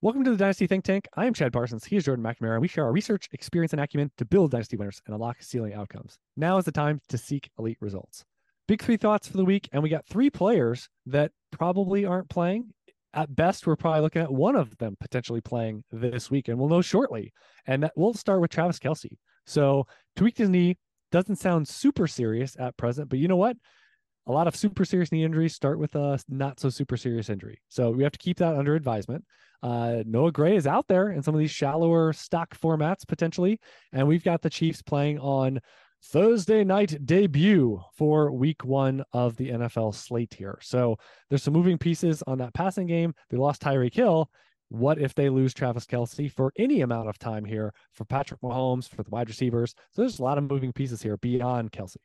Welcome to the Dynasty Think Tank. I am Chad Parsons. He is Jordan McNamara, and we share our research, experience, and acumen to build Dynasty winners and unlock ceiling outcomes. Now is the time to seek elite results. Big three thoughts for the week, and we got three players that probably aren't playing. At best, we're probably looking at one of them potentially playing this week, and we'll know shortly. And that, we'll start with Travis Kelce. So, tweaked his knee doesn't sound super serious at present, but you know what? A lot of super serious knee injuries start with a not so super serious injury. So, we have to keep that under advisement. Uh, Noah Gray is out there in some of these shallower stock formats potentially, and we've got the Chiefs playing on Thursday night debut for week one of the NFL slate here. So there's some moving pieces on that passing game. They lost Tyreek Hill. What if they lose Travis Kelce for any amount of time here for Patrick Mahomes, for the wide receivers? So there's a lot of moving pieces here beyond Kelce.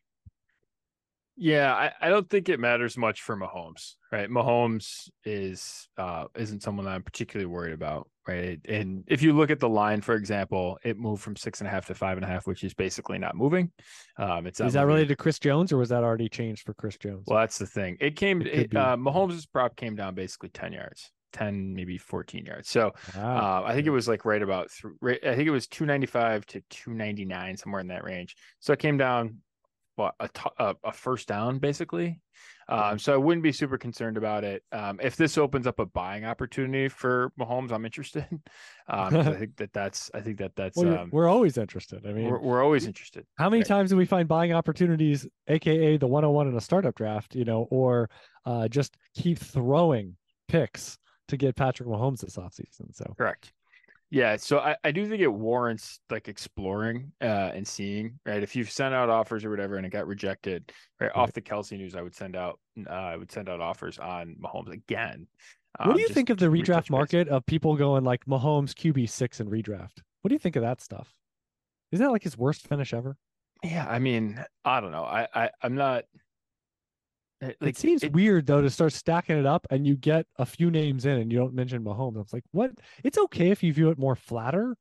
Yeah, I, I don't think it matters much for Mahomes, right? Mahomes is uh isn't someone that I'm particularly worried about, right? And if you look at the line, for example, it moved from six and a half to five and a half, which is basically not moving. Um, it's is that related to Chris Jones, or was that already changed for Chris Jones? Well, that's the thing. It came. It it, uh, Mahomes' prop came down basically ten yards. 10 maybe 14 yards so wow. uh, i think it was like right about th- i think it was 295 to 299 somewhere in that range so it came down what a, t- a, a first down basically. Um, so I wouldn't be super concerned about it. Um, if this opens up a buying opportunity for Mahomes, I'm interested. Um, I think that that's I think that that's well, um, we're always interested. I mean, we're, we're always interested. How many right. times do we find buying opportunities, aka the 101 in a startup draft, you know, or uh, just keep throwing picks to get Patrick Mahomes this offseason? So correct. Yeah, so I, I do think it warrants like exploring uh, and seeing, right? If you've sent out offers or whatever and it got rejected, right, right. off the Kelce news, I would send out uh, I would send out offers on Mahomes again. What um, do you think of the redraft market of people going like Mahomes QB six and redraft? What do you think of that stuff? Isn't that like his worst finish ever? Yeah, I mean, I don't know. I, I I'm not Eh, like, it seems it, weird though to start stacking it up and you get a few names in and you don't mention Mahomes. I was like, what? It's okay if you view it more flatter,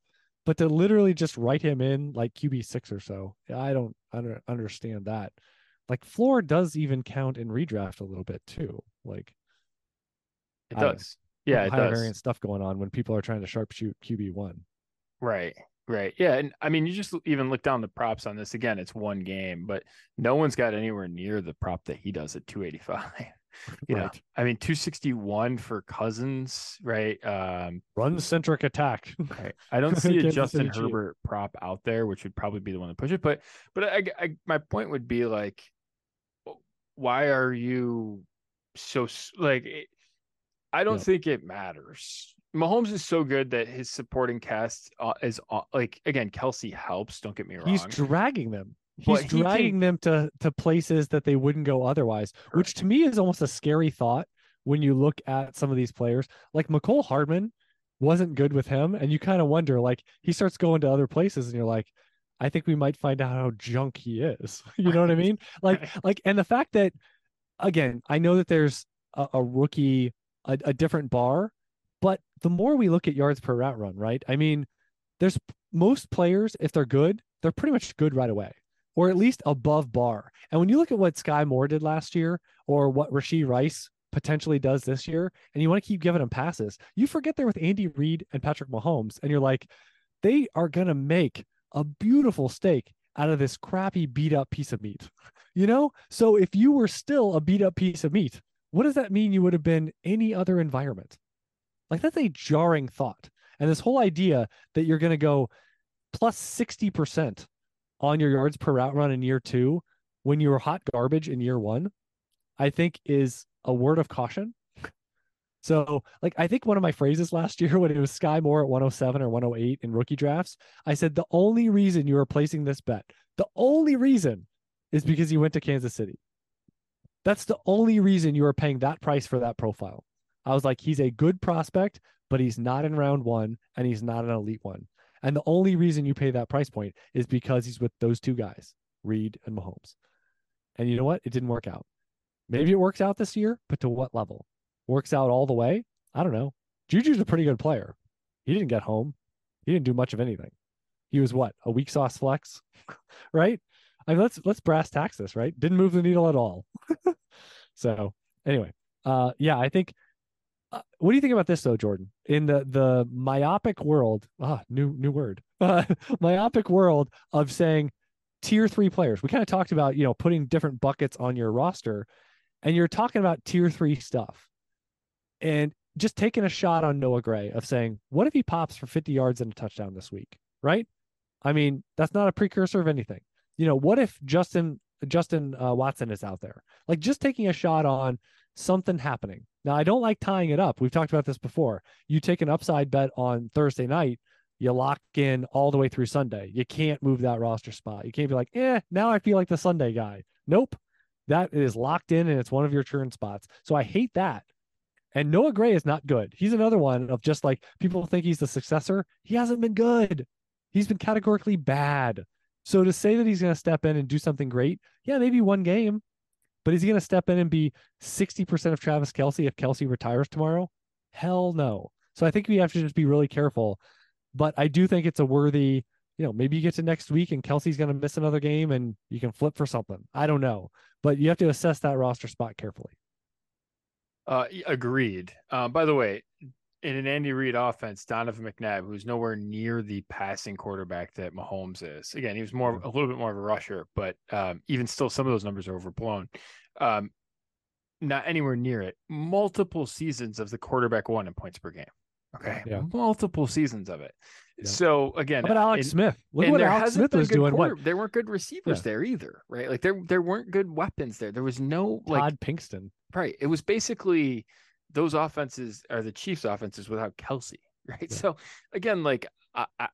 but to literally just write him in like QB six or so, I don't under, understand that. Like floor does even count in redraft a little bit too. Like it does. Yeah, it high does. variant stuff going on when people are trying to sharpshoot QB one. Right. Right. Yeah. And I mean, you just even look down the props on this again, it's one game, but no one's got anywhere near the prop that he does at 285. you right. know, I mean, 261 for Cousins, right? Um, run centric attack. right. I don't see a Justin Herbert prop out there, which would probably be the one to push it. But, but I, I, my point would be like, why are you so like, I don't think it matters Mahomes is so good that his supporting cast uh, is uh, like again Kelce helps. Don't get me wrong. He's dragging them. He's dragging can... them to to places that they wouldn't go otherwise, Correct. which to me is almost a scary thought when you look at some of these players. Like Mecole Hardman wasn't good with him, and you kind of wonder like he starts going to other places, and you're like, I think we might find out how junk he is. you know what I mean? Like like, and the fact that again, I know that there's a, a rookie a, a different bar the more we look at yards per route run, right? I mean, there's most players, if they're good, they're pretty much good right away, or at least above bar. And when you look at what Skyy Moore did last year, or what Rashee Rice potentially does this year, and you want to keep giving them passes, you forget they're with Andy Reid and Patrick Mahomes, and you're like, they are gonna make a beautiful steak out of this crappy beat up piece of meat. You know? So if you were still a beat up piece of meat, what does that mean you would have been any other environment? Like that's a jarring thought. And this whole idea that you're going to go plus 60% on your yards per route run in year two when you were hot garbage in year one, I think is a word of caution. So, like, I think one of my phrases last year when it was Skyy Moore at 107 or 108 in rookie drafts, I said, the only reason you are placing this bet, the only reason is because you went to Kansas City. That's the only reason you are paying that price for that profile. I was like, he's a good prospect, but he's not in round one and he's not an elite one. And the only reason you pay that price point is because he's with those two guys, Reid and Mahomes. And you know what? It didn't work out. Maybe it works out this year, but to what level? Works out all the way? I don't know. Juju's a pretty good player. He didn't get home. He didn't do much of anything. He was what a weak sauce flex, right? I mean, let's let's brass tax this, right? Didn't move the needle at all. so anyway, uh, yeah, I think. Uh, what do you think about this though, Jordan? In the the myopic world, ah, new new word, uh, myopic world of saying tier three players. We kind of talked about you know putting different buckets on your roster, and you're talking about tier three stuff, and just taking a shot on Noah Gray of saying, what if he pops for 50 yards and a touchdown this week, right? I mean, that's not a precursor of anything you know, what if Justin Justin uh, Watson is out there? Like just taking a shot on something happening. Now, I don't like tying it up. We've talked about this before. You take an upside bet on Thursday night, you lock in all the way through Sunday. You can't move that roster spot. You can't be like, eh, now I feel like the Sunday guy. Nope. That is locked in and it's one of your churn spots. So I hate that. And Noah Gray is not good. He's another one of just like people think he's the successor. He hasn't been good. He's been categorically bad. So to say that he's going to step in and do something great, yeah, maybe one game, but is he going to step in and be 60% of Travis Kelce if Kelce retires tomorrow? Hell no. So I think we have to just be really careful. But I do think it's a worthy, you know, maybe you get to next week and Kelce's going to miss another game and you can flip for something. I don't know. But you have to assess that roster spot carefully. Uh, agreed. Uh, by the way, in an Andy Reid offense, Donovan McNabb, who's nowhere near the passing quarterback that Mahomes is. Again, he was more a little bit more of a rusher, but um, even still, some of those numbers are overblown. Um, not anywhere near it. Multiple seasons of the quarterback one in points per game. Okay, yeah. multiple seasons of it. Yeah. So again, but Alex and, Smith? Look what Alex Smith was doing. Quarter, what? There weren't good receivers yeah. there either, right? Like there there weren't good weapons there. There was no like Todd Pinkston. Right. It was basically those offenses are the Chiefs' offenses without Kelce, right? Yeah. So again, like I, I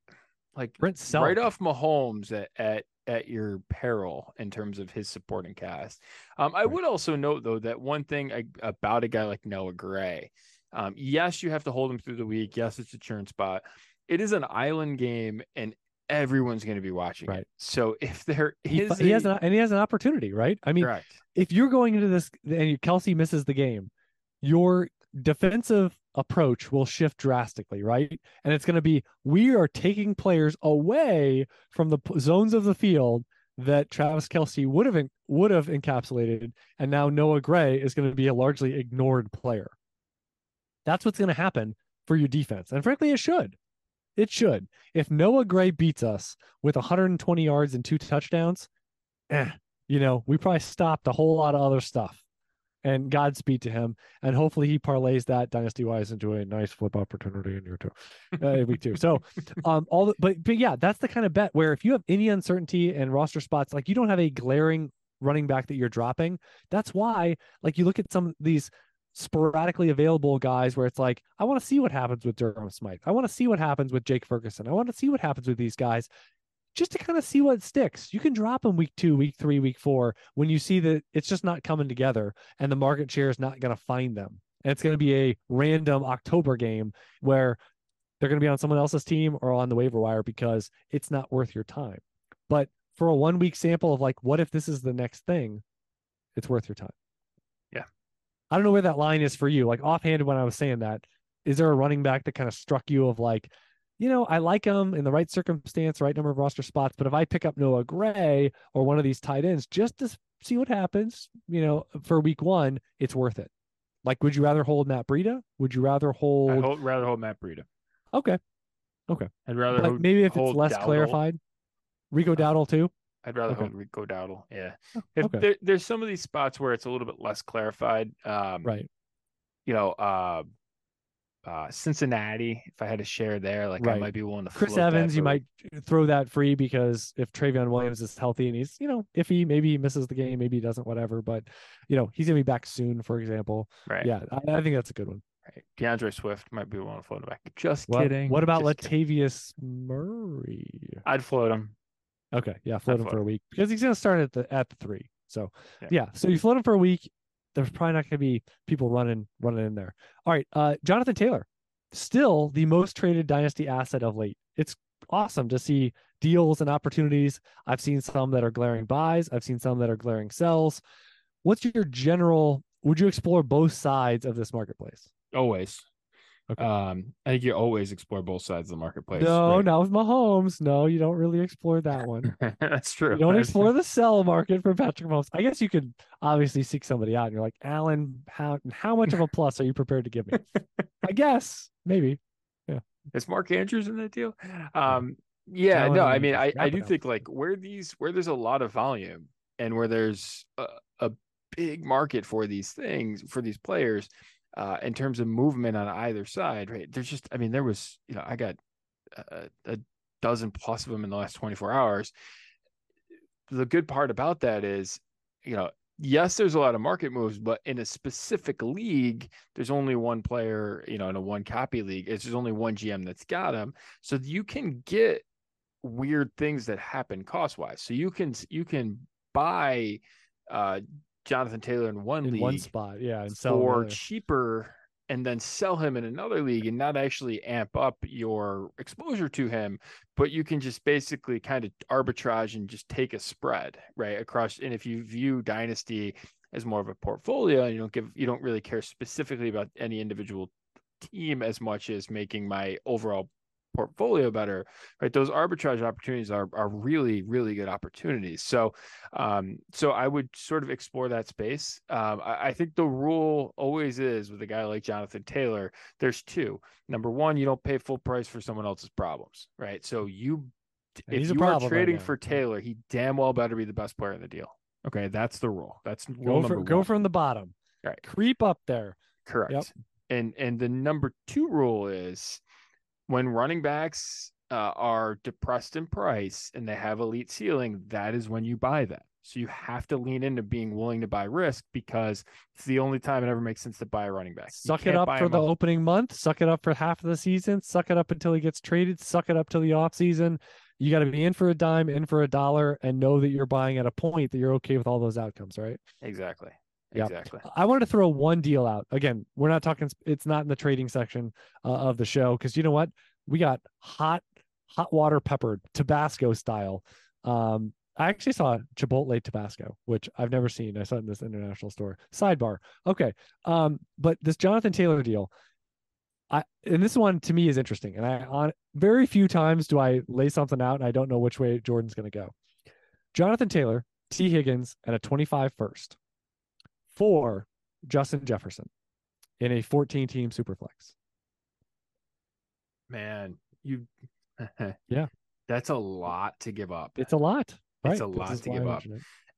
like Brent right off Mahomes at, at at your peril in terms of his supporting cast. Um, I right. would also note though that one thing I, about a guy like Noah Gray, um, yes, you have to hold him through the week. Yes, it's a churn spot. It is an island game, and everyone's going to be watching right. it. So if there is, he, he has an, and he has an opportunity, right? I mean, correct. if you're going into this and Kelce misses the game, your defensive approach will shift drastically, right? And it's going to be we are taking players away from the zones of the field that Travis Kelce would have would have encapsulated, and now Noah Gray is going to be a largely ignored player. That's what's going to happen for your defense, and frankly, it should. It should. If Noah Gray beats us with 120 yards and two touchdowns, eh, you know, we probably stopped a whole lot of other stuff and Godspeed to him. And hopefully he parlays that dynasty wise into a nice flip opportunity in year two, uh, week two. So, um, all the, but, but yeah, that's the kind of bet where if you have any uncertainty and roster spots, like you don't have a glaring running back that you're dropping, that's why, like, you look at some of these sporadically available guys where it's like, I want to see what happens with Durham Smythe. I want to see what happens with Jake Ferguson. I want to see what happens with these guys just to kind of see what sticks. You can drop them week two, week three, week four when you see that it's just not coming together and the market share is not going to find them. And it's going to be a random October game where they're going to be on someone else's team or on the waiver wire because it's not worth your time. But for a one week sample of like, what if this is the next thing? It's worth your time. Yeah. I don't know where that line is for you. Like offhand, when I was saying that, is there a running back that kind of struck you of like, you know, I like him in the right circumstance, right number of roster spots. But if I pick up Noah Gray or one of these tight ends just to see what happens, you know, for week one, it's worth it. Like, would you rather hold Matt Breida? Would you rather hold? I'd hold, rather hold Matt Breida. Okay. Okay. I'd rather hold, maybe if it's less Dowdle. clarified, Rico Dowdle too. I'd rather okay. hold Rico Dowdle. Yeah. Oh, if okay. there, there's some of these spots where it's a little bit less clarified. Um, right. You know, uh, uh, Cincinnati, if I had to share there, like right. I might be willing to. Chris Evans, you might throw that free because if Trayveon Williams is healthy and he's, you know, if he maybe he misses the game, maybe he doesn't, whatever. But you know, he's gonna be back soon, for example. Right. Yeah, I, I think that's a good one. Right. D'Andre Swift might be willing to float him back. Just kidding. What about Just Latavius kidding. Murray? I'd float him. Okay, yeah, float I'd him float for a week because he's gonna start at the at the three. So yeah, yeah so you float him for a week. There's probably not going to be people running running in there. All right, uh, Jonathan Taylor still the most traded dynasty asset of late. It's awesome to see deals and opportunities. I've seen some that are glaring buys, I've seen some that are glaring sells. What's your general would you explore both sides of this marketplace? Always. Okay. Um, I think you always explore both sides of the marketplace. No, right? not with Mahomes. No, you don't really explore that one. That's true. You don't explore the sell market for Patrick Mahomes. I guess you could obviously seek somebody out and you're like, Alan, how how much of a plus are you prepared to give me? I guess, maybe. Yeah. Is Mark Andrews in that deal? Um, yeah, no, I mean, I, I do think like where these where there's a lot of volume and where there's a, a big market for these things for these players uh, in terms of movement on either side, right? There's just, I mean, there was, you know, I got a, a dozen plus of them in the last 24 hours. The good part about that is, you know, yes, there's a lot of market moves, but in a specific league, there's only one player, you know, in a one copy league, it's there's only one GM that's got them. So you can get weird things that happen cost wise. So you can you can buy uh Jonathan Taylor in one in league, one spot, yeah, and sell for cheaper, and then sell him in another league, and not actually amp up your exposure to him, but you can just basically kind of arbitrage and just take a spread right across. And if you view Dynasty as more of a portfolio, and you don't give, you don't really care specifically about any individual team as much as making my overall portfolio better, right? Those arbitrage opportunities are are really really good opportunities. So, um, so I would sort of explore that space. Um, I, I think the rule always is with a guy like Jonathan Taylor. There's two. Number one, you don't pay full price for someone else's problems, right? So you, and if you are trading right for Taylor, he damn well better be the best player in the deal. Okay, that's the rule. That's rule go, for, go from the bottom. Right, creep up there. Correct. Yep. And and the number two rule is when running backs uh, are depressed in price and they have elite ceiling, that is when you buy them. So you have to lean into being willing to buy risk because it's the only time it ever makes sense to buy a running back. Suck it up for the up. opening month, suck it up for half of the season, suck it up until he gets traded, suck it up till the off season. You got to be in for a dime, in for a dollar, and know that you're buying at a point that you're okay with all those outcomes, right? Exactly. Exactly. I wanted to throw one deal out. Again, we're not talking. It's not in the trading section uh, of the show because you know what? We got hot, hot water peppered Tabasco style. Um, I actually saw Chipotle Tabasco, which I've never seen. I saw it in this international store. Sidebar. Okay. Um, but this Jonathan Taylor deal, I and this one to me is interesting. And I on very few times do I lay something out and I don't know which way Jordan's going to go. Jonathan Taylor, Tee Higgins, and a 25 first for Justin Jefferson in a 14 team superflex. Man, you yeah. That's a lot to give up. It's a lot. Right? It's a lot to give up.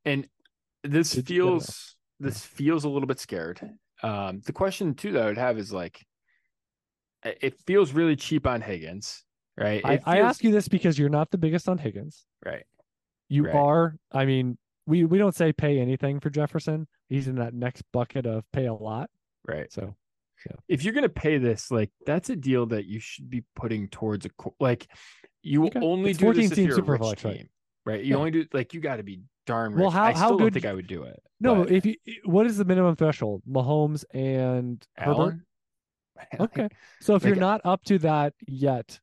And this feels this feels a little bit scared. Um, the question too that I would have is like it feels really cheap on Higgins, right? I, feels... I, ask you this because you're not the biggest on Higgins. Right. You right. are, I mean, we we don't say pay anything for Jefferson. He's in that next bucket of pay a lot. Right. So, yeah. if you're gonna pay this, like that's a deal that you should be putting towards a like you okay. only it's do this if you're a rich team, right? right? You yeah. only do like you got to be darn rich. Well, how I how good? Don't think I would do it. No, but... if you what is the minimum threshold? Mahomes and Allen? Herbert. okay, so if like, you're not up to that yet,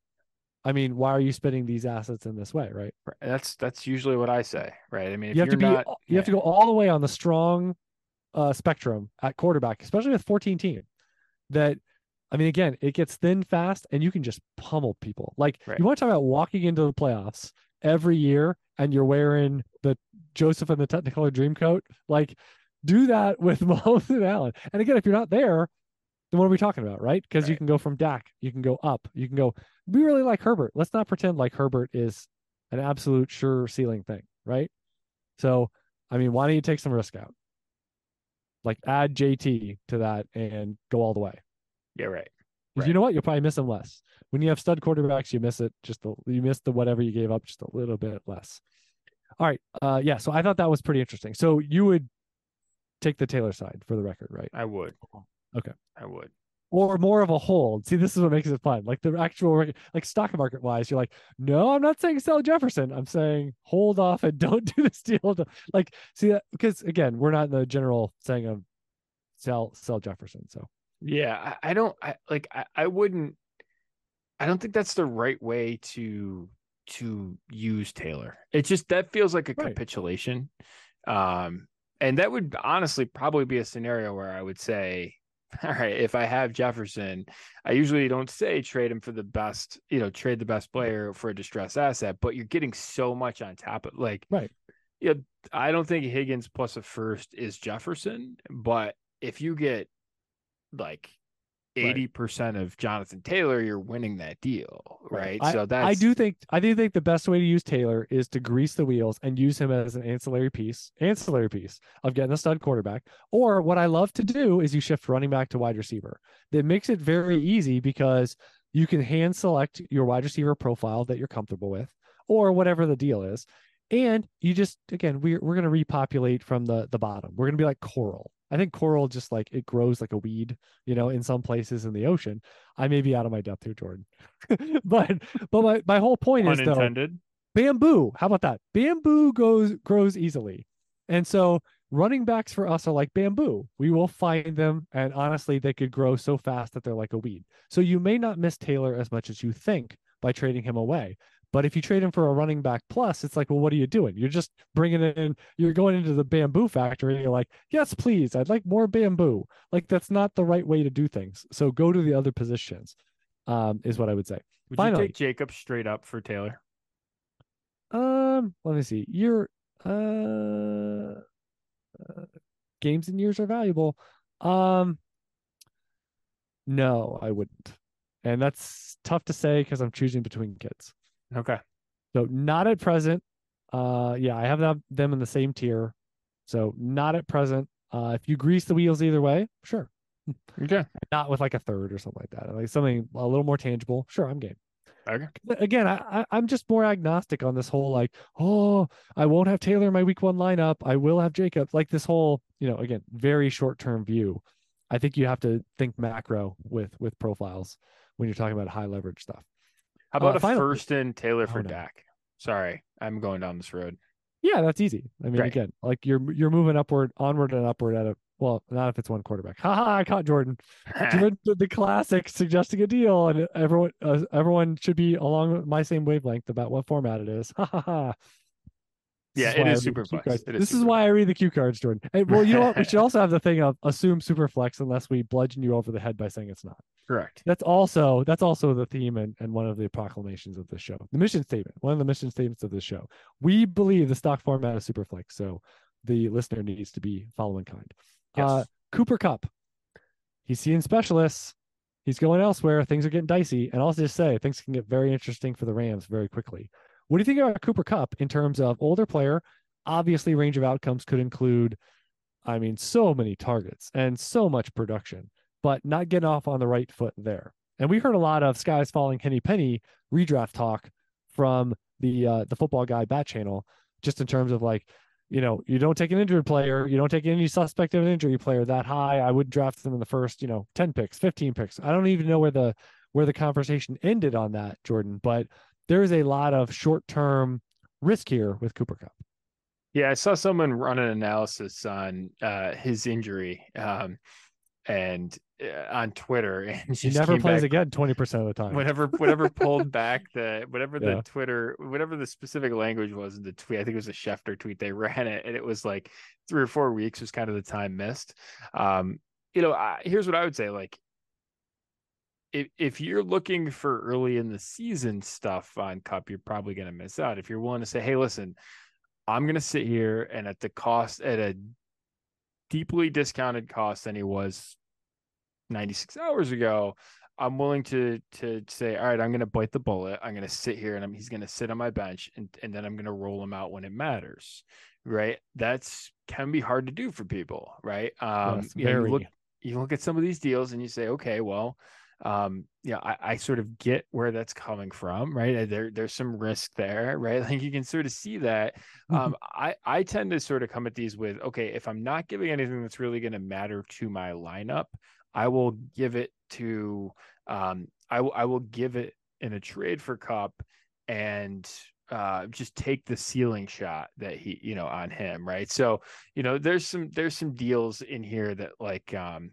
I mean, why are you spending these assets in this way, right? That's that's usually what I say, right? I mean, you have to be not, you yeah. have to go all the way on the strong uh, spectrum at quarterback, especially with 14 team. That I mean, again, it gets thin fast, and you can just pummel people. Like right. you want to talk about walking into the playoffs every year, and you're wearing the Joseph and the Technicolor Dream coat. Like, do that with Mahomes and Allen. And again, if you're not there, then what are we talking about, right? Because right. you can go from Dak, you can go up, you can go. We really like Herbert. Let's not pretend like Herbert is an absolute sure ceiling thing, right? So, I mean, why don't you take some risk out? Like add JT to that and go all the way. Yeah, right. Right. You know what? You'll probably miss them less. When you have stud quarterbacks, you miss it just a, you miss the whatever you gave up just a little bit less. All right. Uh yeah, so I thought that was pretty interesting. So you would take the Taylor side for the record, right? I would. Okay. I would. Or more of a hold. See, this is what makes it fun. Like the actual, like stock market wise, you're like, no, I'm not saying sell Jefferson. I'm saying hold off and don't do this deal. To, like, see that because again, we're not in the general saying of sell sell Jefferson. So yeah, I, I don't. I like. I, I wouldn't. I don't think that's the right way to to use Taylor. It just that feels like a right. capitulation. Um, and that would honestly probably be a scenario where I would say all right, if I have Jefferson, I usually don't say trade him for the best, you know, trade the best player for a distressed asset, but you're getting so much on top of like, right. Yeah, I don't think Higgins plus a first is Jefferson, but if you get like 80% of Jonathan Taylor, you're winning that deal, right? I, so that I do think I do think the best way to use Taylor is to grease the wheels and use him as an ancillary piece, ancillary piece of getting a stud quarterback. Or what I love to do is you shift running back to wide receiver. That makes it very easy because you can hand select your wide receiver profile that you're comfortable with or whatever the deal is. And you just again, we're we're gonna repopulate from the the bottom. We're gonna be like coral I think coral just like it grows like a weed, you know, in some places in the ocean. I may be out of my depth here, Jordan. but but my, my whole point is though bamboo. How about that? Bamboo goes grows easily. And so running backs for us are like bamboo. We will find them and honestly they could grow so fast that they're like a weed. So you may not miss Taylor as much as you think by trading him away. But if you trade him for a running back plus, it's like, well, what are you doing? You're just bringing it in. You're going into the bamboo factory and you're like, yes, please. I'd like more bamboo. Like that's not the right way to do things. So go to the other positions, um, is what I would say. Would Finally, you take Jacob straight up for Taylor? Um, let me see. Your uh, uh games and years are valuable. Um, no, I wouldn't. And that's tough to say because I'm choosing between kids. Okay. So not at present. Uh, yeah, I have them them in the same tier. So not at present. Uh, if you grease the wheels either way, sure. Okay. Not with like a third or something like that. Like something a little more tangible. Sure, I'm game. Okay. Again, I, I am just more agnostic on this whole like, oh, I won't have Taylor in my week one lineup. I will have Jacob. Like this whole, you know, again, very short term view. I think you have to think macro with with profiles when you're talking about high leverage stuff. How about uh, a final... first in Taylor for oh, no. Dak? Sorry, I'm going down this road. Yeah, that's easy. I mean, right. again, like you're you're moving upward, onward and upward at a well, not if it's one quarterback. Ha ha! I caught Jordan. Jordan did the classic, suggesting a deal, and everyone uh, everyone should be along my same wavelength about what format it is. Ha ha ha! Yeah, it is super flex. It is this super is why I read the cue cards, Jordan. Hey, well, you know what? We should also have the thing of assume super flex unless we bludgeon you over the head by saying it's not. Correct. That's also that's also the theme and, and one of the proclamations of the show. The mission statement, one of the mission statements of the show. We believe the stock format is super flex, so the listener needs to be following kind. Yes. Uh, Cooper Kupp. He's seeing specialists. He's going elsewhere. Things are getting dicey. And I'll just say things can get very interesting for the Rams very quickly. What do you think about Cooper Kupp in terms of older player? Obviously, range of outcomes could include, I mean, so many targets and so much production, but not getting off on the right foot there. And we heard a lot of skies falling Henny Penny redraft talk from the uh, the football guy bat channel, just in terms of like, you know, you don't take an injured player, you don't take any suspect of an injury player that high. I would draft them in the first, you know, 10 picks, 15 picks. I don't even know where the where the conversation ended on that, Jordan, but there is a lot of short term risk here with Cooper Kupp. Yeah, I saw someone run an analysis on uh, his injury um, and uh, on Twitter, and he never plays back, again twenty percent of the time. Whatever, whatever pulled back the whatever the yeah. Twitter, whatever the specific language was in the tweet. I think it was a Schefter tweet. They ran it, and it was like three or four weeks was kind of the time missed. Um, you know, I, here's what I would say: like if if you're looking for early in the season stuff on Kupp, you're probably going to miss out. If you're willing to say, "Hey, listen, I'm going to sit here and at the cost at a deeply discounted cost than he was 96 hours ago, I'm willing to to say, all right, I'm going to bite the bullet. I'm going to sit here and I'm, he's going to sit on my bench, and and then I'm going to roll him out when it matters, right? That's can be hard to do for people, right? Um, yes, you, know, you look you look at some of these deals and you say, okay, well, um yeah I, I sort of get where that's coming from right? There there's some risk there right? Like you can sort of see that. Um i i tend to sort of come at these with okay if i'm not giving anything that's really going to matter to my lineup i will give it to um I, will I will give it in a trade for Kupp and uh, just take the ceiling shot that he, you know, on him, right? So, you know, there's some there's some deals in here that like um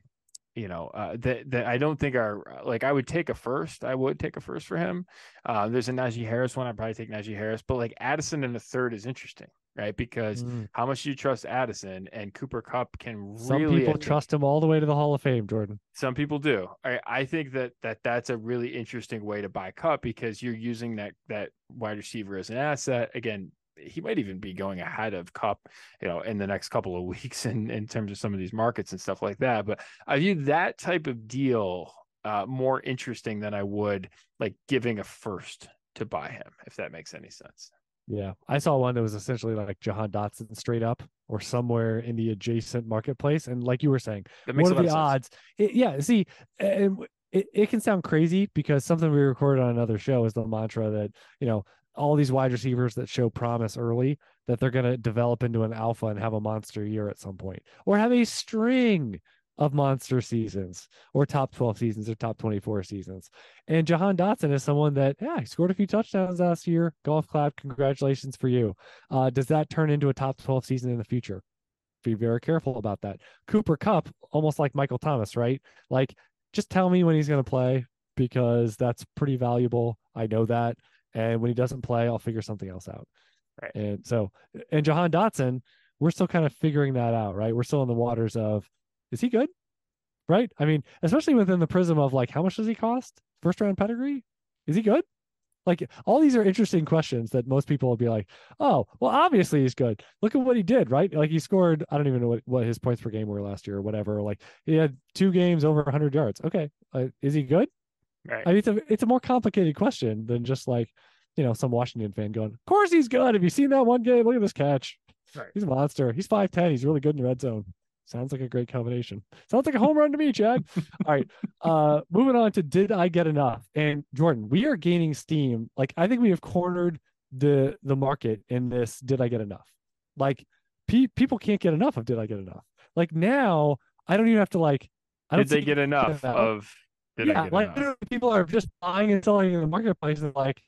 you know uh, that that I don't think are uh, like I would take a first. I would take a first for him. Uh, there's a Najee Harris one. I'd probably take Najee Harris, but like Addison in the third is interesting, right? Because mm. how much do you trust Addison and Cooper Kupp can really Some people trust him all the way to the Hall of Fame, Jordan. Some people do. I, I think that that that's a really interesting way to buy Kupp because you're using that that wide receiver as an asset. Again, he might even be going ahead of Kupp, you know, in the next couple of weeks in, in terms of some of these markets and stuff like that. But I view that type of deal uh, more interesting than I would like giving a first to buy him, if that makes any sense. Yeah. I saw one that was essentially like Jahan Dotson straight up or somewhere in the adjacent marketplace. And like you were saying, what are the odds? It, yeah. See, and it, it can sound crazy because something we recorded on another show is the mantra that, you know, all these wide receivers that show promise early that they're going to develop into an alpha and have a monster year at some point or have a string of monster seasons or top 12 seasons or top 24 seasons. And Jahan Dotson is someone that, yeah, he scored a few touchdowns last year. Golf clap. Congratulations for you. Uh, does that turn into a top 12 season in the future? Be very careful about that. Cooper Kupp, almost like Michael Thomas, right? Like, just tell me when he's going to play because that's pretty valuable. I know that. And when he doesn't play, I'll figure something else out. Right. And so, and Jahan Dotson, we're still kind of figuring that out, right? We're still in the waters of, is he good? Right. I mean, especially within the prism of like, how much does he cost? First round pedigree? Is he good? Like all these are interesting questions that most people will be like, oh, well, obviously he's good. Look at what he did, right? Like he scored, I don't even know what, what his points per game were last year or whatever. Like he had two games over 100 yards. Okay. Uh, is he good? Right. I mean, it's a it's a more complicated question than just like, you know, some Washington fan going, "Of course he's good. Have you seen that one game? Look at this catch. Right. He's a monster. He's five ten. He's really good in the red zone. Sounds like a great combination. Sounds like a home run to me, Chad. All right. Uh, moving on to did I get enough? And Jordan, we are gaining steam. Like I think we have cornered the the market in this. Did I get enough? Like pe- people can't get enough of did I get enough? Like now, I don't even have to like. I don't did they get enough of did yeah, like people are just buying and selling in the marketplace and like,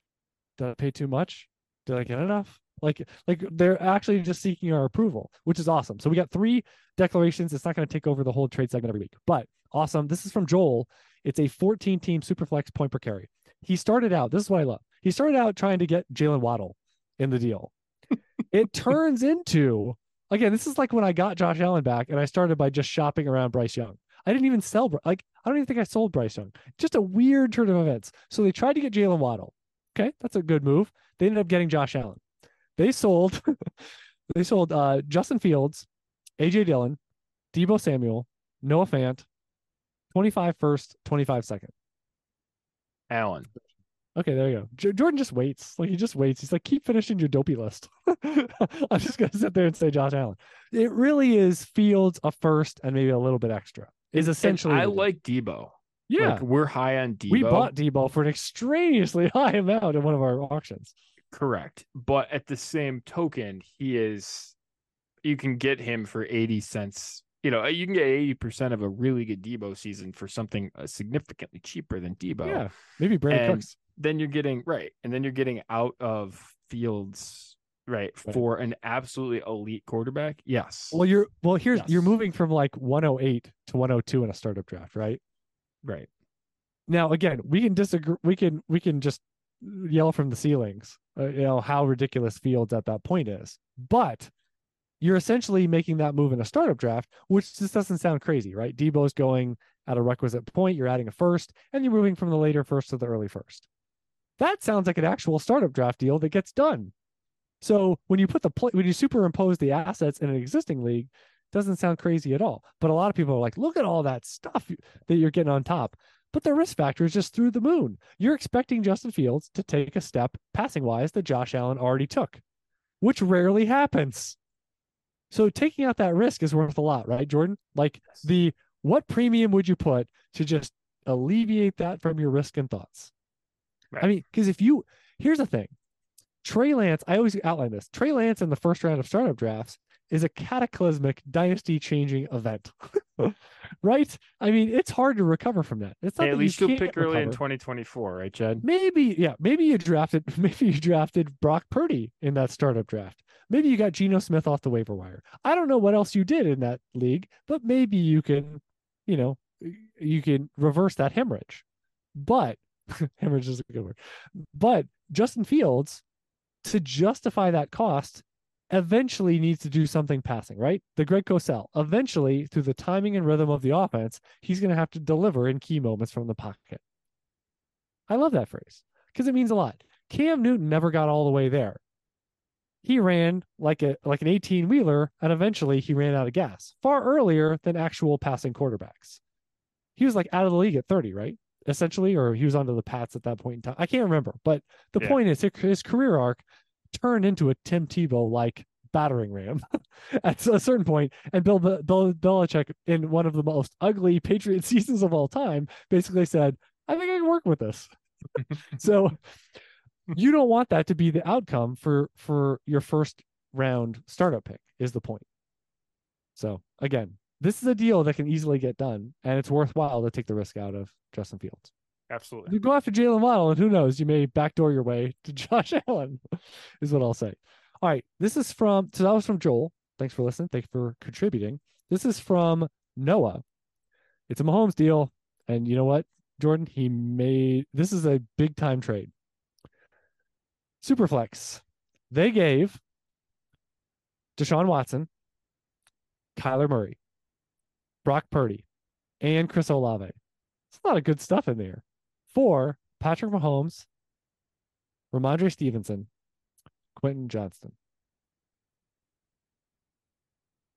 did I pay too much? Did I get enough? Like, like they're actually just seeking our approval, which is awesome. So we got three declarations. It's not going to take over the whole trade segment every week, but awesome. This is from Joel. It's a 14 team superflex point per carry. He started out, this is what I love. He started out trying to get Jalen Waddle in the deal. it turns into, again, this is like when I got Josh Allen back and I started by just shopping around Bryce Young. I didn't even sell, like, I don't even think I sold Bryce Young. Just a weird turn of events. So they tried to get Jalen Waddle. Okay, that's a good move. They ended up getting Josh Allen. They sold, they sold uh, Justin Fields, AJ Dillon, Deebo Samuel, Noah Fant, 25 first, 25 second. Allen. Okay, there you go. J- Jordan just waits. Like he just waits. He's like, keep finishing your dopey list. I'm just gonna sit there and say Josh Allen. It really is Fields a first and maybe a little bit extra is essentially. I like Deebo. Yeah, like we're high on Deebo. We bought Deebo for an extraneously high amount in one of our auctions. Correct, but at the same token, he is. You can get him for eighty cents. You know, you can get eighty percent of a really good Deebo season for something uh, significantly cheaper than Deebo. Yeah, maybe Brandin Cooks. Then you're getting right, and then you're getting out of Fields right, right, for an absolutely elite quarterback? Yes. Well you're well here's yes. you're moving from like 108 to 102 in a startup draft right? Right. Now again we can disagree we can we can just yell from the ceilings uh, you know how ridiculous fields at that point is but you're essentially making that move in a startup draft which just doesn't sound crazy right? Deebo's going at a requisite point you're adding a first and you're moving from the later first to the early first. That sounds like an actual startup draft deal that gets done so when you put the play, when you superimpose the assets in an existing league, doesn't sound crazy at all. But a lot of people are like, look at all that stuff that you're getting on top. But the risk factor is just through the moon. You're expecting Justin Fields to take a step passing wise that Josh Allen already took, which rarely happens. So taking out that risk is worth a lot, right, Jordan? Like the what premium would you put to just alleviate that from your risk and thoughts? Right. I mean, because if you here's the thing, Trey Lance, I always outline this. Trey Lance in the first round of startup drafts is a cataclysmic dynasty changing event. right? I mean, it's hard to recover from that. It's not hey, at least you will pick early in 2024, right, Jed? Maybe, yeah. Maybe you drafted maybe you drafted Brock Purdy in that startup draft. Maybe you got Geno Smith off the waiver wire. I don't know what else you did in that league, but maybe you can, you know, you can reverse that hemorrhage. But hemorrhage is a good word. But Justin Fields to justify that cost, eventually needs to do something passing, right? The Greg Cosell, eventually, through the timing and rhythm of the offense, he's going to have to deliver in key moments from the pocket. I love that phrase because it means a lot. Cam Newton never got all the way there. He ran like a like an 18 wheeler, and eventually he ran out of gas far earlier than actual passing quarterbacks. He was like out of the league at 30, right? Essentially, or he was onto the Pats at that point in time. I can't remember, but the yeah. point is his career arc turned into a Tim Tebow like battering ram at a certain point, and Bill, Bill Belichick, in one of the most ugly Patriot seasons of all time, basically said, "I think I can work with this." so you don't want that to be the outcome for for your first round startup pick is the point so again this is a deal that can easily get done and it's worthwhile to take the risk out of justin fields. Absolutely. You go after jalen waddle and who knows you may backdoor your way to josh allen is what i'll say. All right this is from so that was from joel. Thanks for listening. Thanks for contributing. This is from noah. It's a mahomes deal and you know what jordan he made this is a big time trade. Superflex. They gave Deshaun Watson, Kyler Murray, Brock Purdy, and Chris Olave. It's a lot of good stuff in there. For Patrick Mahomes, Rhamondre Stevenson, Quentin Johnston.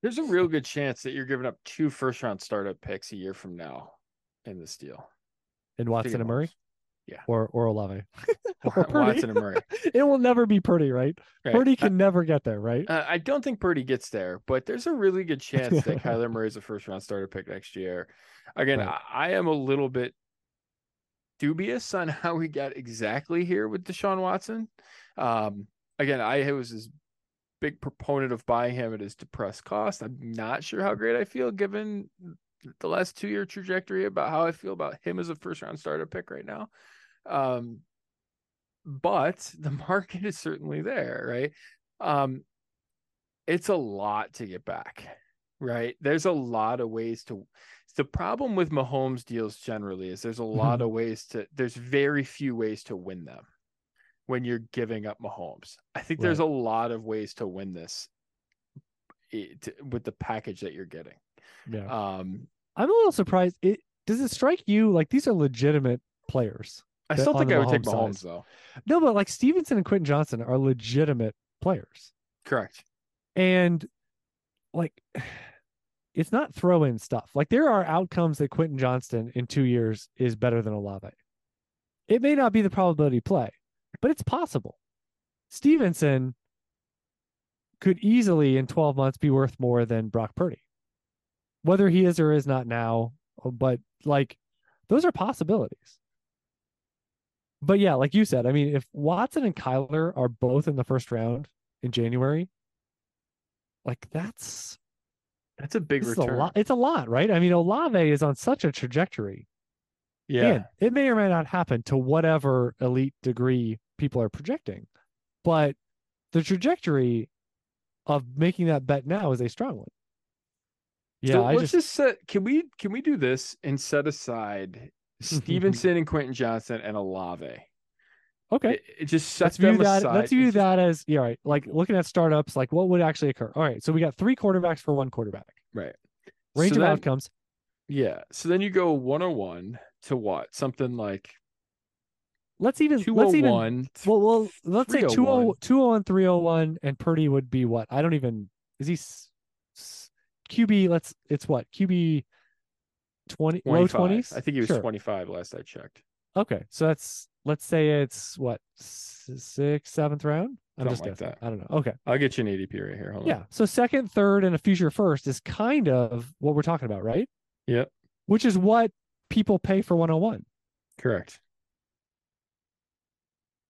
There's a real good chance that you're giving up two first round startup picks a year from now in this deal. In Watson and Murray? Yeah. Or or Olave. or Watson and Murray. it will never be Purdy, right? right. Purdy can uh, never get there, right? Uh, I don't think Purdy gets there, but there's a really good chance that Kyler Murray is a first round starter pick next year. Again, right. I, I am a little bit dubious on how we got exactly here with Deshaun Watson. Um, again, I was as big proponent of buying him at his depressed cost. I'm not sure how great I feel given the last two year trajectory about how I feel about him as a first round starter pick right now. Um, but the market is certainly there, right? Um, it's a lot to get back, right? There's a lot of ways to. The problem with Mahomes deals generally is there's a lot mm-hmm. of ways to. There's very few ways to win them when you're giving up Mahomes. I think right. there's a lot of ways to win this it, with the package that you're getting. Yeah. Um, I'm a little surprised. It does it strike you like these are legitimate players? I still think I would take Mahomes side. though. No, but like Stevenson and Quentin Johnston are legitimate players. Correct. And like it's not throw in stuff. Like there are outcomes that Quentin Johnston in two years is better than Olave. It may not be the probability play, but it's possible. Stevenson could easily in 12 months be worth more than Brock Purdy. Whether he is or is not now, but like those are possibilities but yeah, like you said, I mean, if Watson and Kyler are both in the first round in January, like that's that's a big return. A lot, it's a lot, right? I mean, Olave is on such a trajectory. Yeah. And it may or may not happen to whatever elite degree people are projecting. But the trajectory of making that bet now is a strong one. Yeah, so I let's just... just set can we can we do this and set aside Stevenson and Quentin Johnston and Olave. Okay. It, it just sets let's view that, aside. Let's view that as yeah, right. Like looking at startups, like what would actually occur. All right. So we got three quarterbacks for one quarterback. Right. Range so of then, outcomes. Yeah. So then you go 101 to what? Something like let's even oh let's even oh well, well let's say 201, 201 301 and Purdy would be what? I don't even is he QB let's it's what? QB 20 low 20s i think he was sure. 25 last i checked. Okay so that's let's say it's what sixth seventh round? I'm Something just like guessing. that. I don't know. Okay. I'll get you an adp right here. Hold yeah on. so second third and a future first is kind of what we're talking about right? Yep. Which is what people pay for 101 correct.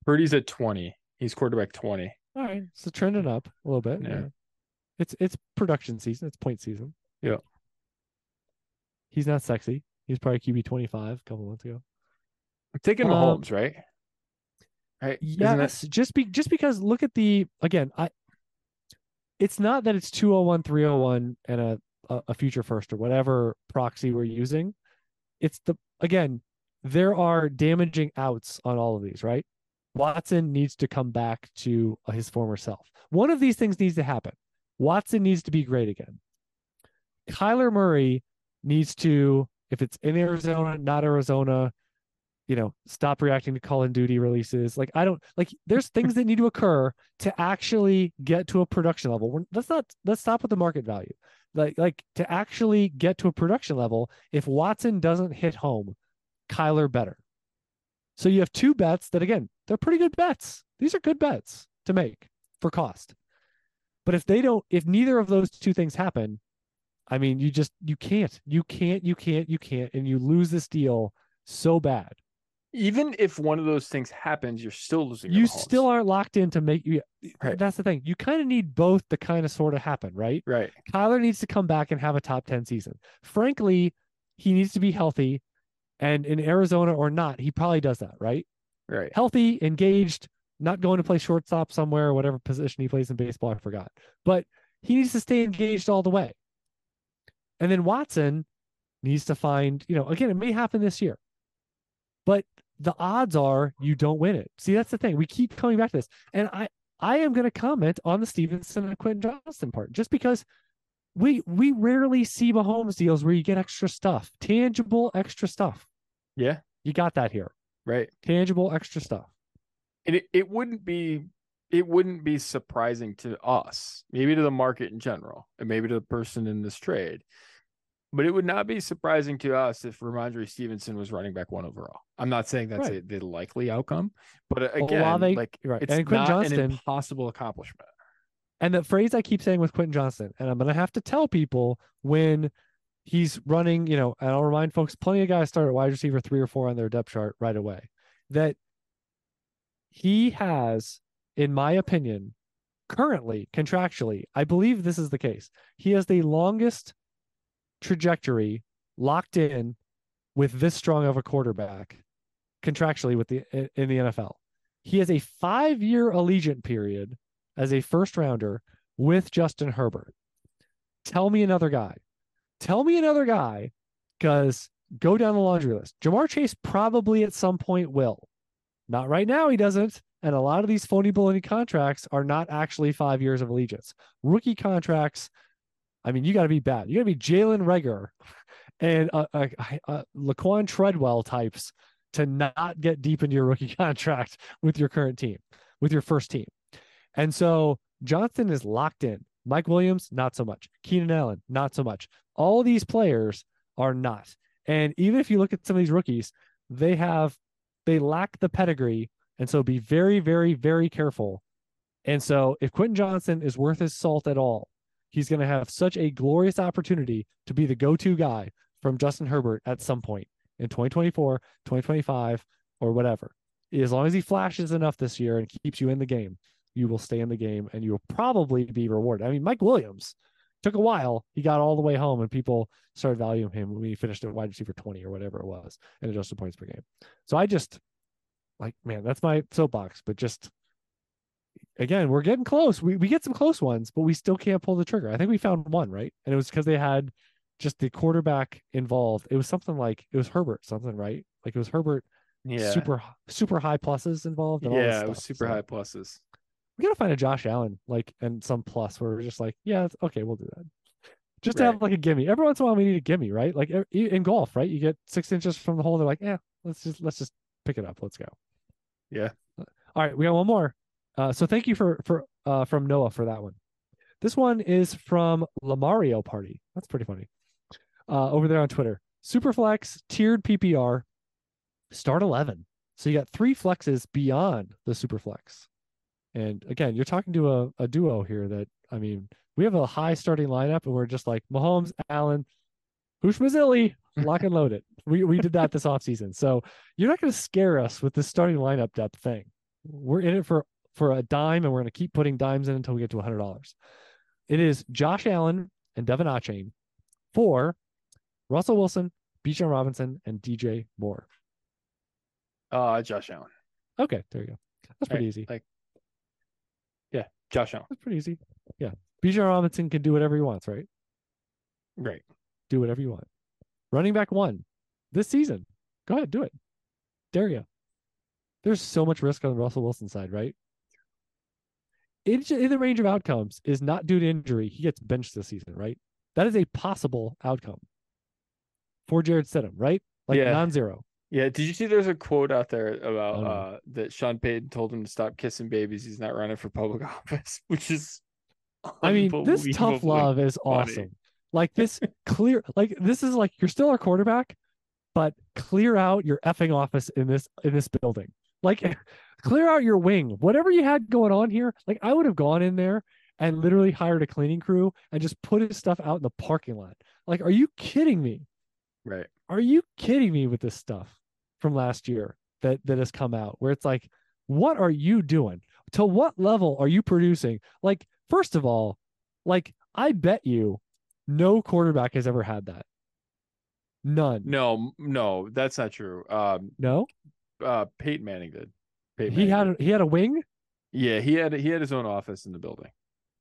Purdy's at 20 he's quarterback 20 all right so trending up a little bit yeah. yeah. it's it's production season. It's point season. Yeah He's not sexy. He's probably QB twenty five a couple months ago. I'm taking um, Mahomes, right? Right. Yes. That... Just be just because look at the again, I it's not that it's 201, 301 and a, a, a future first or whatever proxy we're using. It's the again, there are damaging outs on all of these, right? Watson needs to come back to his former self. One of these things needs to happen. Watson needs to be great again. Kyler Murray needs to, if it's in Arizona, not Arizona, you know, stop reacting to Call of Duty releases. Like I don't like. There's things that need to occur to actually get to a production level. We're, let's not let's stop with the market value. Like like to actually get to a production level. If Watson doesn't hit home, Kyler better. So you have two bets that again they're pretty good bets. These are good bets to make for cost. But if they don't, if neither of those two things happen, I mean, you just you can't, you can't, you can't, you can't, and you lose this deal so bad even if one of those things happens, you're still losing. You still aren't locked in to make you. Right. That's the thing. You kind of need both to kind of sort of happen, right? Right. Kyler needs to come back and have a top 10 season. Frankly, he needs to be healthy. And in Arizona or not, he probably does that, right? Right. Healthy, engaged, not going to play shortstop somewhere, or whatever position he plays in baseball. I forgot. But he needs to stay engaged all the way. And then Watson needs to find, you know, again, it may happen this year. But the odds are you don't win it. See, that's the thing. We keep coming back to this. And I I am going to comment on the Stevenson and Quentin Johnston part just because we we rarely see Mahomes deals where you get extra stuff, tangible extra stuff. Yeah. You got that here. Right. Tangible extra stuff. And it, it wouldn't be it wouldn't be surprising to us, maybe to the market in general, and maybe to the person in this trade, but it would not be surprising to us if Rhamondre Stevenson was running back one overall. I'm not saying that's right. a, the likely outcome, but uh, again, Olave, like right. it's and not Johnston, an impossible accomplishment. And the phrase I keep saying with Quentin Johnston, and I'm going to have to tell people when he's running, you know, and I'll remind folks, plenty of guys start at wide receiver three or four on their depth chart right away, that he has, in my opinion, currently contractually, I believe this is the case. He has the longest trajectory locked in with this strong of a quarterback contractually with the in the NFL. He has a 5-year allegiant period as a first rounder with Justin Herbert. Tell me another guy. Tell me another guy cuz go down the laundry list. Ja'Marr Chase probably at some point will. Not right now he doesn't. And a lot of these phony baloney contracts are not actually five years of allegiance. Rookie contracts I mean, you got to be bad. You got to be Jalen Reagor and uh, uh, uh, Laquan Treadwell types to not get deep into your rookie contract with your current team, with your first team. And so Johnston is locked in. Mike Williams, not so much. Keenan Allen, not so much. All these players are not. And even if you look at some of these rookies, they have, they lack the pedigree. And so be very, very, very careful. And so if Quentin Johnston is worth his salt at all, he's going to have such a glorious opportunity to be the go-to guy from Justin Herbert at some point in 2024, 2025, or whatever. As long as he flashes enough this year and keeps you in the game, you will stay in the game and you will probably be rewarded. I mean, Mike Williams took a while. He got all the way home and people started valuing him when he finished at wide receiver 20 or whatever it was and adjusted points per game. So I just like, man, that's my soapbox, but just again, we're getting close. We we get some close ones, but we still can't pull the trigger. I think we found one, right? And it was because they had just the quarterback involved. It was something like it was Herbert, something, right? Like it was Herbert yeah. super super high pluses involved. yeah, it was super so, high pluses. We gotta find a Josh Allen, like and some plus where we're just like, yeah, okay, we'll do that. Just to have like a gimme. Every once in a while we need a gimme, right? Like in golf, right? You get six inches from the hole, they're like, yeah, let's just let's just pick it up. Let's go. Yeah. Uh, all right, we got one more. Uh, so thank you for for uh, from Noah for that one. This one is from Lamario Party. That's pretty funny. Uh, over there on Twitter. Superflex tiered PPR start 11. So you got three flexes beyond the Superflex. And again, you're talking to a, a duo here that, I mean, we have a high starting lineup and we're just like Mahomes, Allen, Hoosh Mazzilli, lock and load it. We, we did that this offseason. So you're not going to scare us with this starting lineup depth thing. We're in it for for a dime, and we're going to keep putting dimes in until we get to $100. It is Josh Allen and De'Von Achane for Russell Wilson, Bijan Robinson, and DJ Moore. Uh, Josh Allen. Okay, there you go. That's pretty easy. Like, yeah, Josh Allen. That's pretty easy. Yeah, Bijan Robinson can do whatever he wants, right? Right. Do whatever you want. Running back one this season. Go ahead, do it. Dare you. there's so much risk on the Russell Wilson side, right? In, in the range of outcomes is not due to injury. He gets benched this season, right? That is a possible outcome for Jarrett Stidham, right? Like yeah. non-zero. Yeah. Did you see there's a quote out there about oh, uh, that Sean Payton told him to stop kissing babies. He's not running for public office, which is I mean, this tough love is funny. awesome. Like this clear like this is like you're still our quarterback, but clear out your effing office in this in this building. Like clear out your wing. Whatever you had going on here, like I would have gone in there and literally hired a cleaning crew and just put his stuff out in the parking lot. Like, are you kidding me? Right. Are you kidding me with this stuff from last year that that has come out where it's like, what are you doing? To what level are you producing? Like, first of all, like I bet you no quarterback has ever had that. None. No, no, that's not true. Um, no. Uh, Peyton Manning did. Peyton he Manning had did. he had a wing. Yeah, he had he had his own office in the building.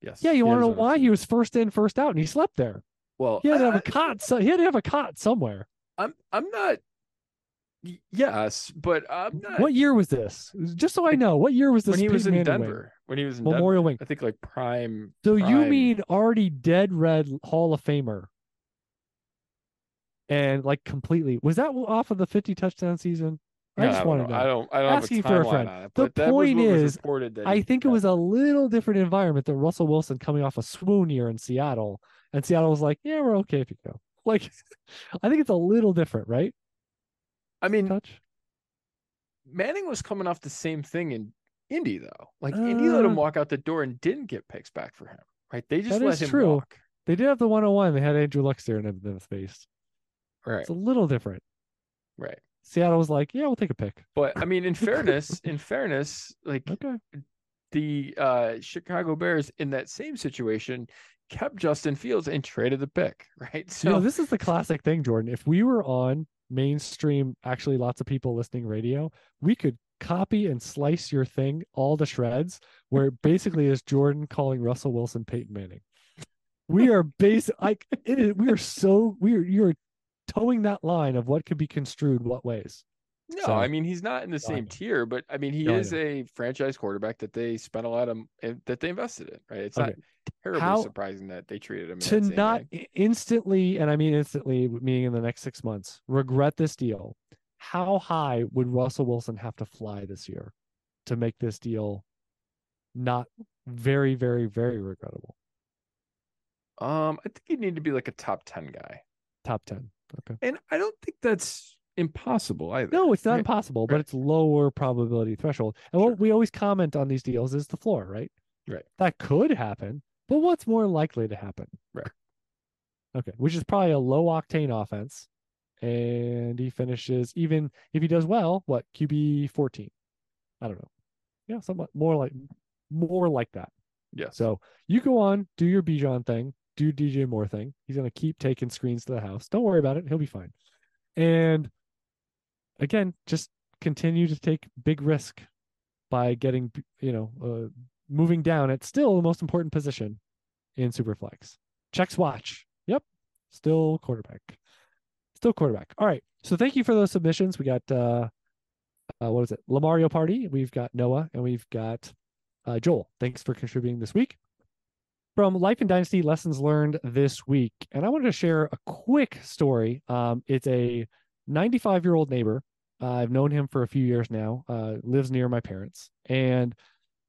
Yes. Yeah, you want to know why he was first in, first out, and he slept there. Well, he had to have a cot. So he had to have a cot somewhere. I'm I'm not. Yes, but I'm not. What year was this? Just so I know, what year was this? When he was in Manning Denver. wing? When he was in Memorial Denver. Wing. I think like prime. So prime... you mean already dead red Hall of Famer? And like completely was that off of the 50 touchdown season? I no, just wanted to. I don't. I don't asking for a friend. It, the point is, I think it was a little different environment than Russell Wilson coming off a swoon year in Seattle, and Seattle was like, "Yeah, we're okay if you go." Like, I think it's a little different, right? I mean, Touch. Manning was coming off the same thing in Indy, though. Like uh, Indy let him uh. walk out the door and didn't get picks back for him. Right? They just let him true. walk. They did have the 101. They had Andrew Luck there in the space. Right. It's a little different. Right. Seattle was like, yeah, we'll take a pick. But I mean, in fairness, in fairness, like okay. the uh, Chicago Bears in that same situation kept Justin Fields and traded the pick, right? So you know, this is the classic thing, Jordan. If we were on mainstream, actually lots of people listening radio, we could copy and slice your thing all the shreds where basically is Jordan calling Russell Wilson Peyton Manning. We are basic like it is we are so we are you're towing that line of what could be construed what ways. No, so, I mean he's not in the same tier, but I mean he no, is a franchise quarterback that they spent a lot of that they invested in, right? It's okay. not terribly How, surprising that they treated him to not way. instantly, and I mean instantly, meaning in the next six months, regret this deal. How high would Russell Wilson have to fly this year to make this deal not very, very, very regrettable? Um, I think you need to be like a top ten guy. Top ten. Okay. And I don't think that's impossible either. No, it's not right? impossible, right. but it's lower probability threshold. And sure. what we always comment on these deals is the floor, right? Right. That could happen, but what's more likely to happen? Right. Okay. Which is probably a low octane offense. And he finishes even if he does well, what QB 14? I don't know. Yeah, somewhat more like more like that. Yeah. So you go on, do your Bijan thing, do DJ Moore thing. He's to keep taking screens to the house. Don't worry about it. He'll be fine. And again, just continue to take big risk by getting, you know, uh, moving down at still the most important position in Superflex. Checks watch. Yep. Still quarterback. Still quarterback. All right. So thank you for those submissions. We got, uh, uh what is it? Lamario Party. We've got Noah and we've got uh, Joel. Thanks for contributing this week from Life and Dynasty Lessons Learned this week. And I wanted to share a quick story. Um, it's a 95 year old neighbor. Uh, I've known him for a few years now, uh, lives near my parents. And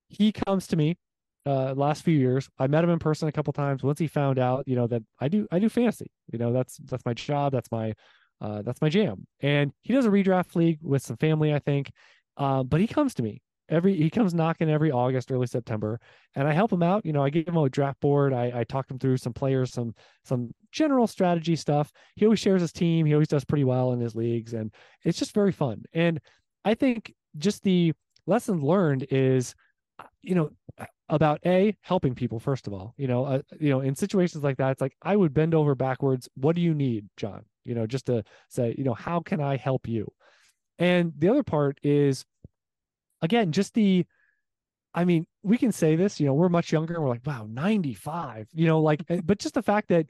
he comes to me uh, last few years. I met him in person a couple times. Once he found out, you know, that I do I do fantasy. You know, that's that's my job. That's my uh, that's my jam. And he does a redraft league with some family, I think. Uh, but he comes to me every he comes knocking every August, early September, and I help him out. You know, I give him a draft board. I, I talk him through some players, some some general strategy stuff. He always shares his team. He always does pretty well in his leagues, and it's just very fun. And I think just the lesson learned is, you know, about a helping people first of all. You know, uh, you know, in situations like that, it's like I would bend over backwards. What do you need, John? You know, just to say, you know, how can I help you? And the other part is again, just the, I mean, we can say this, you know, we're much younger. we're like, wow, 95, you know, like, eh, but just the fact that,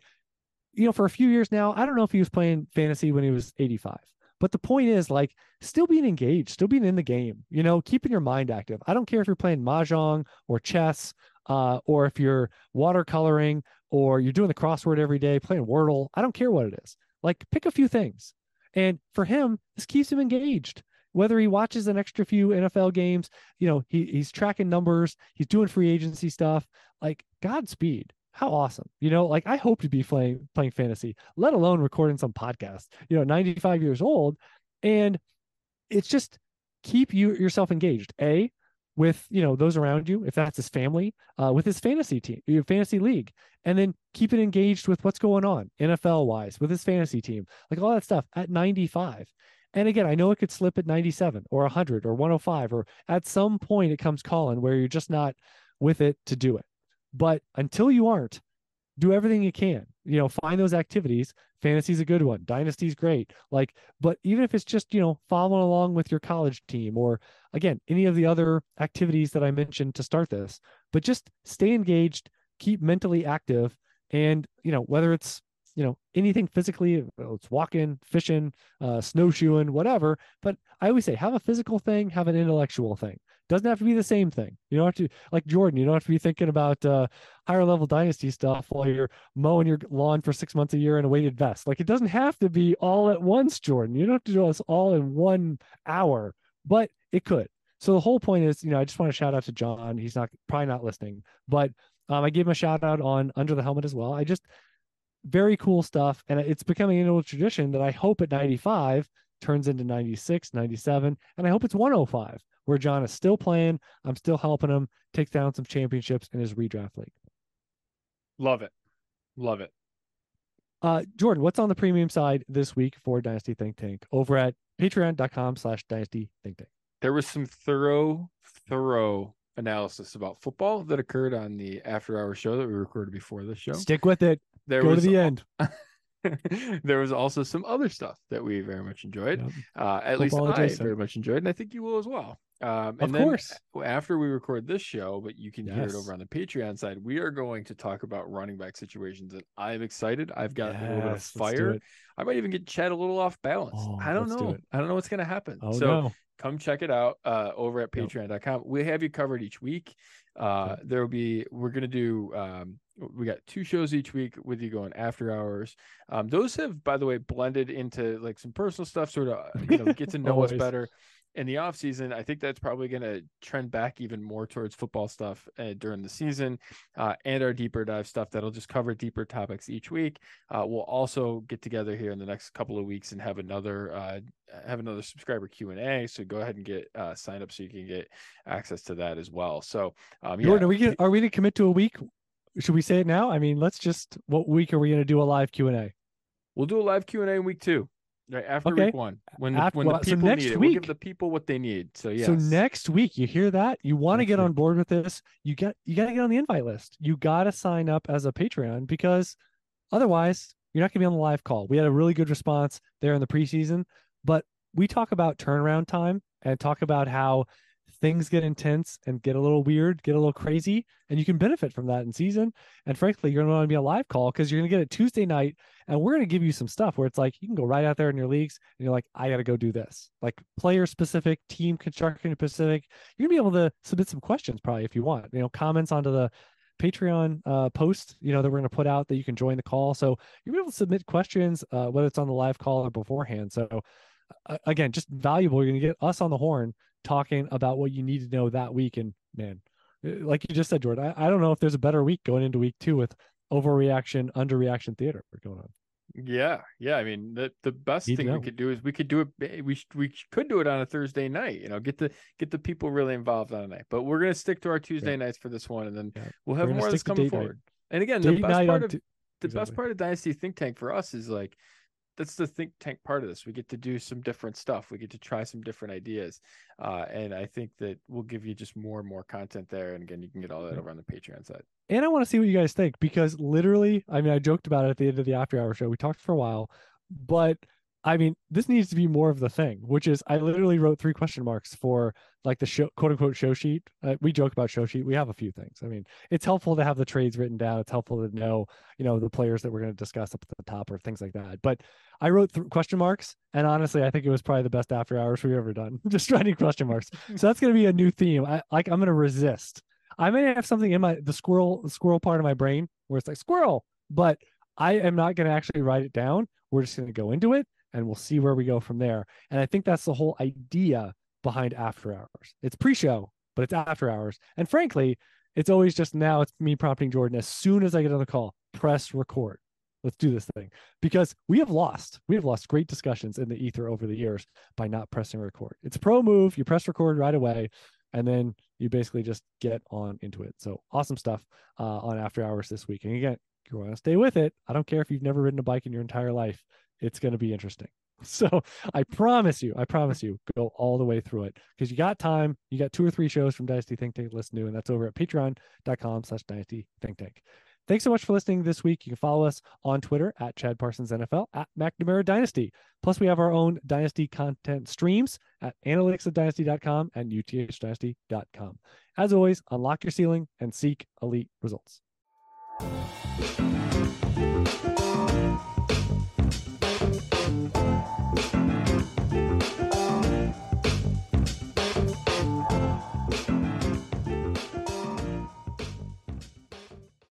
you know, for a few years now, I don't know if he was playing fantasy when he was 85, But the point is, like, still being engaged, still being in the game, you know, keeping your mind active. I don't care if you're playing mahjong or chess, uh, or if you're watercoloring or you're doing the crossword every day, playing Wordle. I don't care what it is. Like, pick a few things. And for him, this keeps him engaged. Whether he watches an extra few NFL games, you know, he, he's tracking numbers, he's doing free agency stuff. Like, Godspeed. How awesome. You know like i hope to be playing playing fantasy let alone recording some podcast you know 95 years old. And it's just keep you yourself engaged a with you know those around you if that's his family uh, with his fantasy team your fantasy league. And then keep it engaged with what's going on nfl wise with his fantasy team like all that stuff at 95 and again i know it could slip at 97 or 100 or 105 or at some point it comes calling where you're just not with it to do it but until you aren't, do everything you can. You know, find those activities. Fantasy's a good one. Dynasty's great. Like, but even if it's just, you know, following along with your college team or again, any of the other activities that I mentioned to start this, but just stay engaged, keep mentally active. And, you know, whether it's, you know, anything physically, it's walking, fishing, uh, snowshoeing, whatever. But I always say, have a physical thing, have an intellectual thing. Doesn't have to be the same thing. You don't have to like Jordan. You don't have to be thinking about uh, higher level dynasty stuff while you're mowing your lawn for six months a year in a weighted vest. Like it doesn't have to be all at once, Jordan. You don't have to do this all in one hour, but it could. So the whole point is, you know, I just want to shout out to John. He's not probably not listening, but um, I gave him a shout out on Under the Helmet as well. I just very cool stuff, and it's becoming an old tradition that I hope at 95 turns into 96, 97, and I hope it's 105 where John is still playing. I'm still helping him take down some championships in his redraft league. Love it. Love it. Uh, Jordan, what's on the premium side this week for Dynasty Think Tank over at patreon.com slash dynasty think tank? There was some thorough, thorough analysis about football that occurred on the after hour show that we recorded before this show. Stick with it. There Go to the end. there was also some other stuff that we very much enjoyed. Yep. Uh, at Football least I very much enjoyed, and I think you will as well. Um, and of then course. after we record this show, but you can yes. hear it over on the Patreon side, we are going to talk about running back situations, and I'm excited. I've got yes, a little bit of fire. I might even get Chad a little off balance. Oh, I don't know. Do I don't know what's going to happen. Oh, so no. come check it out uh, over at patreon.com. We have you covered each week. Uh, there will be, we're going to do, um, we got two shows each week with you going after hours. Um, those have, by the way, blended into like some personal stuff, sort of, you know, get to know us better in the off season, I think that's probably going to trend back even more towards football stuff uh, during the season uh, and our deeper dive stuff that'll just cover deeper topics each week. Uh, we'll also get together here in the next couple of weeks and have another uh, have another subscriber Q and A. So go ahead and get uh, signed up so you can get access to that as well. So, um, yeah. Jordan, are we are we to commit to a week? Should we say it now? I mean, let's just. What week are we going to do a live Q and A? We'll do a live Q and A in week two. Right after okay. week one, when the, after, when the people so next need it, week, we'll give the people what they need. So yeah. So next week, you hear that? You want to get on board with this? You got you got to get on the invite list. You got to sign up as a Patreon because otherwise, you're not going to be on the live call. We had a really good response there in the preseason, but we talk about turnaround time and talk about how things get intense and get a little weird, get a little crazy, and you can benefit from that in season. And frankly, you're going to want to be a live call because you're going to get it Tuesday night, and we're going to give you some stuff where it's like you can go right out there in your leagues and you're like, I got to go do this, like player specific, team construction specific. You're gonna be able to submit some questions probably if you want, you know, comments onto the Patreon uh, post, you know, that we're going to put out that you can join the call. So you're able to submit questions, uh, whether it's on the live call or beforehand. So uh, again, just valuable. You're going to get us on the horn talking about what you need to know that week. And man, eh, like you just said, Jordan, I, I don't know if there's a better week going into week two with overreaction, underreaction theater going on. Yeah, yeah. I mean, the the best thing we could do is we could do it. Eh, we we could do it on a Thursday night. You know, get the get the people really involved on a night. But we're gonna stick to our Tuesday yeah. nights for this one, and then yeah. we'll have more of this coming forward. Night. And again, the best part of t- the exactly. best part of Dynasty Think Tank for us is like that's the think tank part of this. We get to do some different stuff. We get to try some different ideas, uh, and I think that we'll give you just more and more content there. And again, you can get all that over on the Patreon side. And I want to see what you guys think because literally, I mean, I joked about it at the end of the after hour show. We talked for a while, but I mean, this needs to be more of the thing, which is I literally wrote three question marks for like the show, quote unquote show sheet. Uh, we joke about show sheet. We have a few things. I mean, it's helpful to have the trades written down. It's helpful to know, you know, the players that we're going to discuss up at the top or things like that. But I wrote th- question marks, and honestly, I think it was probably the best after hours we've ever done. Just writing question marks. so that's going to be a new theme. I like. I'm going to resist. I may have something in my the squirrel the squirrel part of my brain where it's like squirrel, but I am not going to actually write it down. We're just going to go into it and we'll see where we go from there. And I think that's the whole idea behind after hours. It's pre-show, but it's after hours. And frankly, it's always just now it's me prompting Jordan as soon as I get on the call, press record. Let's do this thing because we have lost. We have lost great discussions in the ether over the years by not pressing record. It's a pro move. You press record right away, and then you basically just get on into it. So awesome stuff uh, on after hours this week. And again, you want to stay with it. I don't care if you've never ridden a bike in your entire life it's going to be interesting. So I promise you, I promise you, go all the way through it because you got time. You got two or three shows from Dynasty Think Tank to listen to, and that's over at patreon.com slash dynasty think tank. Thanks so much for listening this week. You can follow us on Twitter at Chad Parsons NFL at McNamara Dynasty. Plus, we have our own Dynasty content streams at analyticsofdynasty.com and uthdynasty.com. As always, unlock your ceiling and seek elite results.